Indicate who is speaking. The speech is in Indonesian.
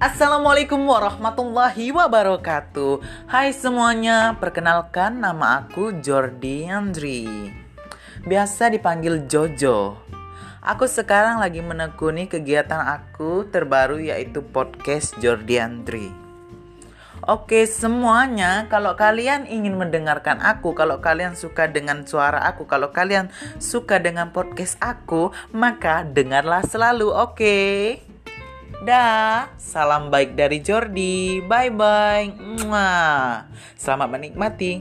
Speaker 1: Assalamualaikum warahmatullahi wabarakatuh. Hai semuanya, perkenalkan nama aku Jordi Andri. Biasa dipanggil Jojo. Aku sekarang lagi menekuni kegiatan aku terbaru yaitu podcast Jordi Andri. Oke semuanya, kalau kalian ingin mendengarkan aku, kalau kalian suka dengan suara aku, kalau kalian suka dengan podcast aku, maka dengarlah selalu, oke? Dah, salam baik dari Jordi. Bye bye. Selamat menikmati.